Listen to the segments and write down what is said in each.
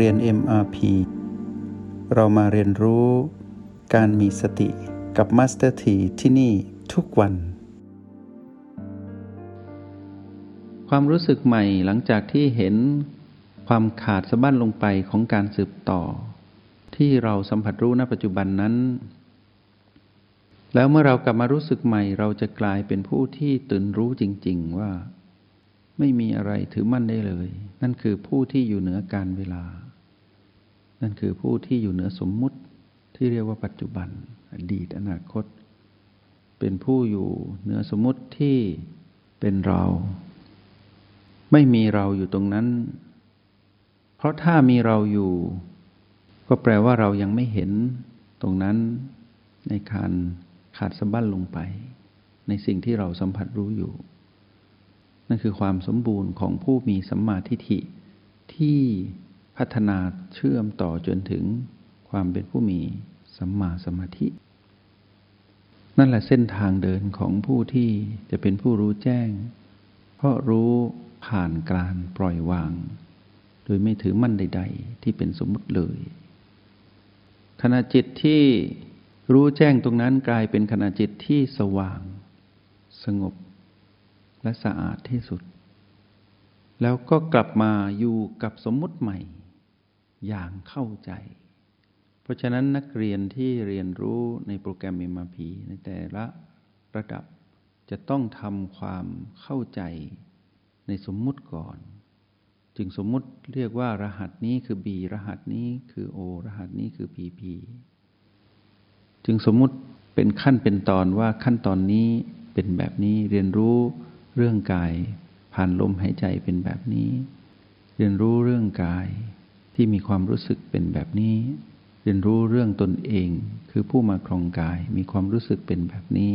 เรียน MRP เรามาเรียนรู้การมีสติกับ Master T ที่ที่นี่ทุกวัน ความรู้สึกใหม่หลังจากที่เห็นความขาดสะบั้นลงไปของการสืบต่อ ที่เราสัมผัสรู้ณปัจจุบันนั้น แล้วเมื่อเรากลับมารู้สึกใหม่ เราจะกลายเป็นผู้ที่ตื่นรู้จริง ๆ ว่า ไม่มีอะไรถือมั่นได้เลย นั่นคือผู้ที่อยู่เหนือการเวลา นั่นคือผู้ที่อยู่เหนือสมมุติที่เรียกว่าปัจจุบัน อดีตอนาคต เป็นผู้อยู่เหนือสมมุติที่เป็นเรา ไม่มีเราอยู่ตรงนั้น เพราะถ้ามีเราอยู่ ก็แปลว่าเรายังไม่เห็นตรงนั้นในการขาดสะบั้นลงไป ในสิ่งที่เราสัมผัสรู้อยู่ นั่นคือความสมบูรณ์ของผู้มีสัมมาทิฏฐิที่พัฒนาเชื่อมต่อจนถึงความเป็นผู้มีสัมมาสมาธิ นั่นแหละเส้นทางเดินของผู้ที่จะเป็นผู้รู้แจ้ง เพราะรู้ผ่านการปล่อยวาง โดยไม่ถือมั่นใด ๆ ที่เป็นสมมุติเลยขณะจิตที่รู้แจ้งตรงนั้นกลายเป็นขณะจิตที่สว่าง สงบ และสะอาดที่สุด แล้วก็กลับมาอยู่กับสมมุติใหม่ อย่างเข้าใจ เพราะฉะนั้นนักเรียนที่เรียนรู้ในโปรแกรม MRP ในแต่ละระดับจะต้องทำความเข้าใจในสมมุติก่อน จึงสมมุติเรียกว่ารหัสนี้คือ B รหัสนี้คือ O รหัสนี้คือ PP จึงสมมุติเป็นขั้นเป็นตอนว่าขั้นตอนนี้เป็นแบบนี้เรียนรู้ เรื่องกาย ผ่านลมหายใจเป็นแบบนี้ เรียนรู้เรื่องกายที่มีความรู้สึกเป็นแบบนี้ เรียนรู้เรื่องตนเอง คือผู้มาครองกายมีความรู้สึกเป็นแบบนี้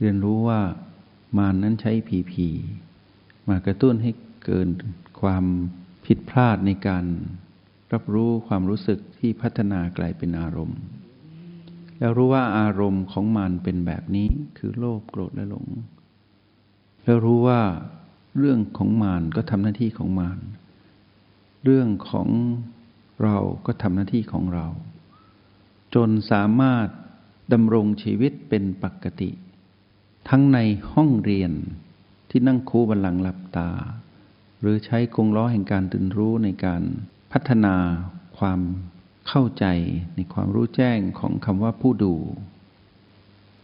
เรียนรู้ว่ามานั้นใช้ผีผีมากระตุ้นให้เกินความผิดพลาดในการรับรู้ความรู้สึกที่พัฒนากลายเป็นอารมณ์ แล้วรู้ว่าอารมณ์ของมันเป็นแบบนี้คือโลภโกรธและหลง แล้วรู้ว่าเรื่องของมารก็ทำหน้าที่ของมารเรื่องของเราก็ทำหน้าที่ของเรา จนสามารถดำรงชีวิตเป็นปกติ ทั้งในห้องเรียนที่นั่งคูบันลังหลับตา หรือใช้กงล้อแห่งการตื่นรู้ในการพัฒนาความเข้าใจในความรู้แจ้งของคำว่าผู้ดู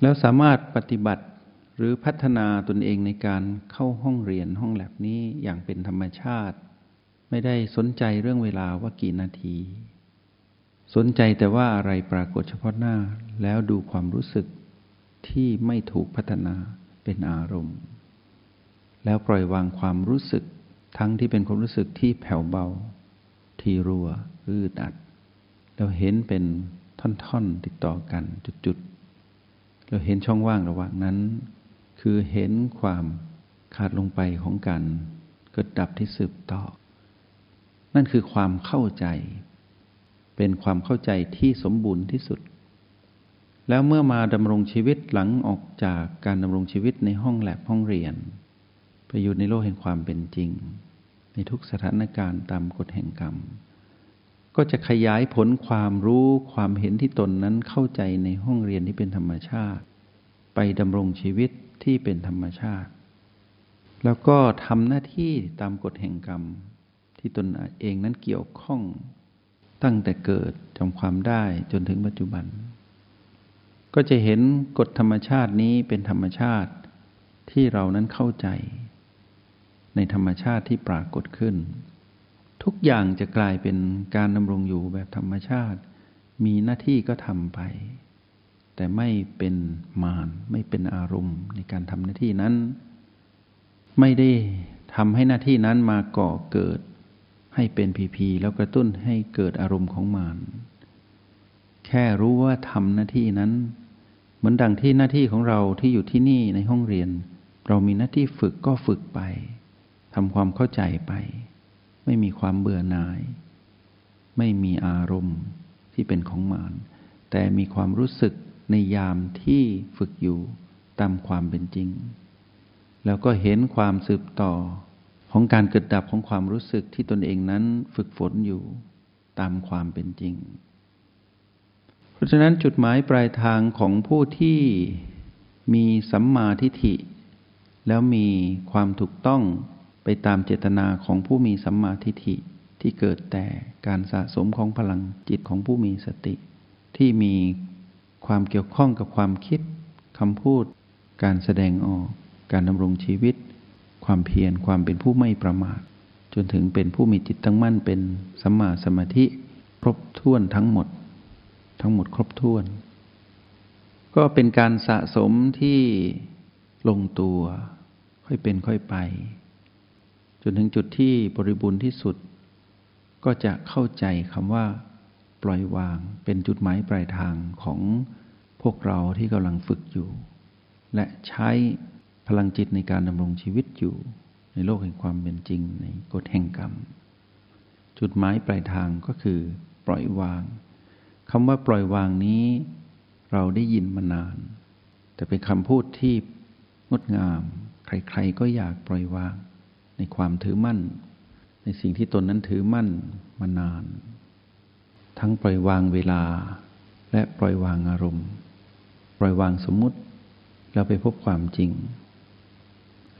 แล้วสามารถปฏิบัติ หรือพัฒนาตนเองในการเข้าห้องเรียนห้องแลบนี้อย่างเป็นธรรมชาติ ไม่ได้สนใจเรื่องเวลาว่ากี่นาที สนใจแต่ว่าอะไรปรากฏเฉพาะหน้า แล้วดูความรู้สึกที่ไม่ถูกพัฒนาเป็นอารมณ์ แล้วปล่อยวางความรู้สึกทั้งที่เป็นความรู้สึกที่แผ่วเบา ที่รัวอืดอัด เราเห็นเป็นท่อนๆติดต่อกันจุดๆเราเห็นช่องว่างระหว่างนั้น คือเห็นความขาดลงไปของการเกิดดับที่สืบต่อ นั่นคือความเข้าใจ เป็นความเข้าใจที่สมบูรณ์ที่สุด แล้วเมื่อมาดำรงชีวิตหลังออกจากการดำรงชีวิตในห้องแลบห้องเรียน ไปอยู่ในโลกแห่งความเป็นจริง ในทุกสถานการณ์ตามกฎแห่งกรรม ก็จะขยายผลความรู้ความเห็นที่ตนนั้นเข้าใจในห้องเรียนที่เป็นธรรมชาติ ไปดำรงชีวิต ที่เป็นธรรมชาติ แล้วก็ทำหน้าที่ตามกฎแห่งกรรม ที่ตนเองนั้นเกี่ยวข้องตั้งแต่เกิดจำความได้จนถึงปัจจุบัน ก็จะเห็นกฎธรรมชาตินี้เป็นธรรมชาติที่เรานั้นเข้าใจ ในธรรมชาติที่ปรากฏขึ้น ทุกอย่างจะกลายเป็นการดำรงอยู่แบบธรรมชาติ มีหน้าที่ก็ทำไป แต่ไม่เป็นมารไม่เป็นอารมณ์ในการทำหน้าที่นั้น ไม่ได้ทำให้หน้าที่นั้นมาก่อเกิดให้เป็นพีพีแล้วกระตุ้นให้เกิดอารมณ์ของมารแค่รู้ว่าทำหน้าที่นั้น เหมือนดังที่หน้าที่ของเราที่อยู่ที่นี่ในห้องเรียน เรามีหน้าที่ฝึกก็ฝึกไปทำความเข้าใจไป ไม่มีความเบื่อหน่าย ไม่มีอารมณ์ที่เป็นของมารแต่มีความรู้สึก ในยามที่ฝึกอยู่ตามความเป็นจริง แล้วก็เห็นความสืบต่อของการเกิดดับของความรู้สึกที่ตนเองนั้นฝึกฝนอยู่ตามความเป็นจริง เพราะฉะนั้นจุดหมายปลายทางของผู้ที่มีสัมมาทิฏฐิ แล้วมีความถูกต้องไปตามเจตนาของผู้มีสัมมาทิฏฐิที่เกิดแต่การสะสมของพลังจิตของผู้มีสติ ที่มี ความเกี่ยวข้องกับความคิดคำพูด การแสดงออก การดำรงชีวิต ความเพียรความเป็นผู้ไม่ประมาทจนถึงเป็นผู้มีจิตตั้งมั่นเป็นสัมมาสมาธิ ครบถ้วนทั้งหมด ทั้งหมดครบถ้วน ก็เป็นการสะสมที่ลงตัว ค่อยเป็นค่อยไป จนถึงจุดที่บริบูรณ์ที่สุด ก็จะเข้าใจคำว่า ปล่อยวาง เป็นจุดหมายปลายทางของพวกเราที่กำลังฝึกอยู่ และใช้พลังจิตในการดำรงชีวิตอยู่ ในโลกแห่งความเป็นจริงในกฎแห่งกรรม จุดหมายปลายทางก็คือ ปล่อยวางคำว่าปล่อยวางนี้ เราได้ยินมานาน แต่เป็นคำพูดที่งดงาม ใครๆก็อยากปล่อยวาง ในความถือมั่น ในสิ่งที่ตนนั้นถือมั่นมานาน ทั้งปล่อยวางเวลา และปล่อยวางอารมณ์ ปล่อยวางสมมุติแล้วไปพบความจริง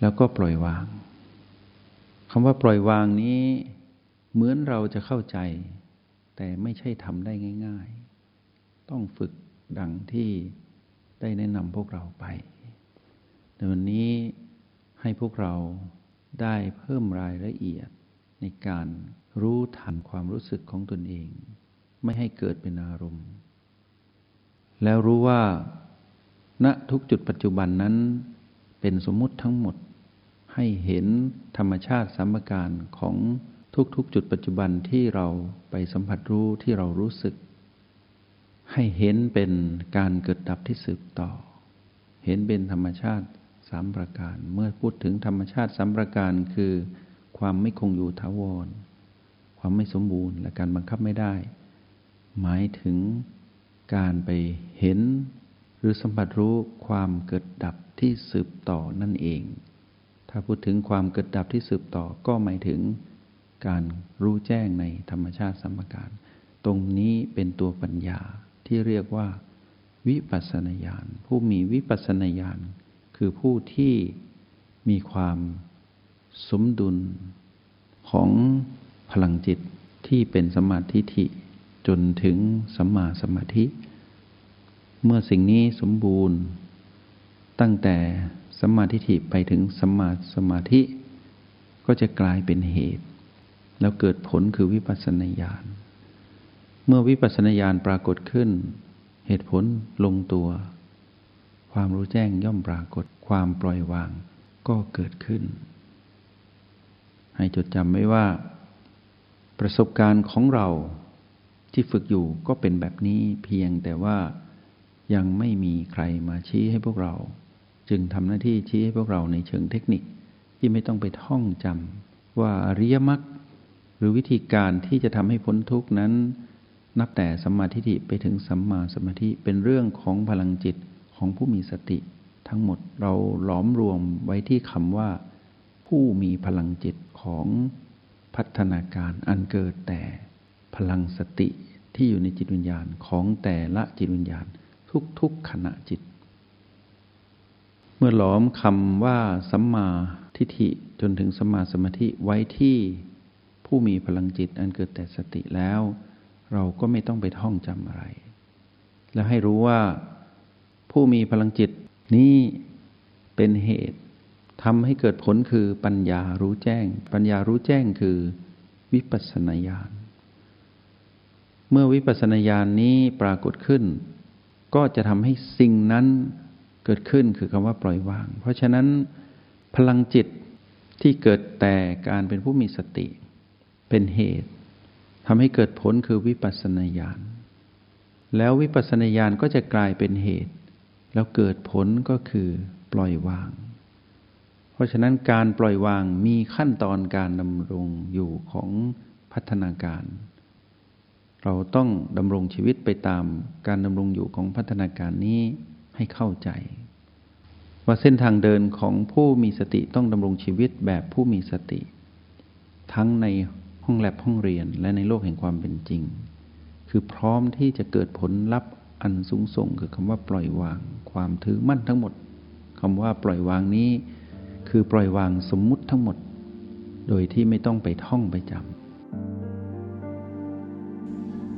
แล้วก็ปล่อยวางคำว่าปล่อยวางนี้ เหมือนเราจะเข้าใจ แต่ไม่ใช่ทำได้ง่าย ๆ ต้องฝึกดังที่ได้แนะนำพวกเราไปในวันนี้ให้พวกเราได้เพิ่มรายละเอียดในการรู้ทันความรู้สึกของตนเอง ไม่ให้เกิดเป็นอารมณ์ แล้วรู้ว่าณทุกจุดปัจจุบันนั้น เป็นสมมุติทั้งหมด ให้เห็นธรรมชาติสัมการของทุกๆ จุดปัจจุบันที่เราไปสัมผัสรู้ที่เรารู้สึก ให้เห็นเป็นการเกิดดับที่สืบต่อ เห็นเป็นธรรมชาติสามประการ เมื่อพูดถึงธรรมชาติสามประการคือ ความไม่คงอยู่ถาวร ความไม่สมบูรณ์และการบังคับไม่ได้ หมายถึงการไปเห็น หรือสัมผัสรู้ความเกิดดับที่สืบต่อนั่นเอง ถ้าพูดถึงความเกิดดับที่สืบต่อก็หมายถึงการรู้แจ้งในธรรมชาติสัมการ ตรงนี้เป็นตัวปัญญาที่เรียกว่า วิปัสสนาญาณ ผู้มีวิปัสสนาญาณคือผู้ที่มีความสมดุลของพลังจิตที่เป็นสมาธิิ จนถึงสัมมาสมาธิ เมื่อสิ่งนี้สมบูรณ์ ตั้งแต่สัมมาทิฏฐิไปถึงสัมมาสมาธิ ก็จะกลายเป็นเหตุ แล้วเกิดผลคือวิปัสสนาญาณ เมื่อวิปัสสนาญาณปรากฏขึ้น เหตุผลลงตัว ความรู้แจ้งย่อมปรากฏความปล่อยวางก็เกิดขึ้น ให้จดจำไว้ว่า ประสบการณ์ของเรา ที่ฝึกอยู่ก็เป็นแบบนี้เพียงแต่ว่ายังไม่มีใครมาชี้ให้พวกเรา จึงทำหน้าที่ชี้ให้พวกเราในเชิงเทคนิคที่ไม่ต้องไปท่องจำว่าอริยมรรคหรือวิธีการที่จะทำให้พ้นทุกข์นั้น นับแต่สัมมาทิฏฐิไปถึงสัมมาสมาธิเป็นเรื่องของพลังจิตของผู้มีสติ ทั้งหมดเราหลอมรวมไว้ที่คำว่า ผู้มีพลังจิตของพัฒนาการอันเกิดแต่ พลังสติที่อยู่ในจิตวิญญาณของแต่ละจิตวิญญาณทุกๆขณะจิต เมื่อหลอมคำว่าสัมมาทิฏฐิจนถึงสัมมาสมาธิไว้ที่ผู้มีพลังจิตอันเกิดแต่สติแล้ว เราก็ไม่ต้องไปท่องจำอะไร แล้วให้รู้ว่าผู้มีพลังจิตนี้เป็นเหตุทำให้เกิดผลคือปัญญารู้แจ้ง ปัญญารู้แจ้งคือวิปัสสนาญาณ เมื่อวิปัสสนาญาณนี้ปรากฏขึ้น ก็จะทำให้สิ่งนั้นเกิดขึ้นคือคำว่าปล่อยวาง เพราะฉะนั้นพลังจิตที่เกิดแต่การเป็นผู้มีสติ เป็นเหตุทำให้เกิดผลคือวิปัสสนาญาณ แล้ววิปัสสนาญาณก็จะกลายเป็นเหตุ แล้วเกิดผลก็คือปล่อยวาง เพราะฉะนั้นการปล่อยวางมีขั้นตอนการดำรงอยู่ของพัฒนาการ เราต้องดำรงชีวิตไปตามการดำรงอยู่ของพัฒนาการนี้ให้เข้าใจ ว่าเส้นทางเดินของผู้มีสติต้องดำรงชีวิตแบบผู้มีสติ ทั้งในห้องแลบห้องเรียนและในโลกแห่งความเป็นจริง คือพร้อมที่จะเกิดผลลัพธ์อันสูงส่งคือคำว่าปล่อยวาง ความถือมั่นทั้งหมดคำว่าปล่อยวางนี้ คือปล่อยวางสมมุติทั้งหมด โดยที่ไม่ต้องไปท่องไปจำ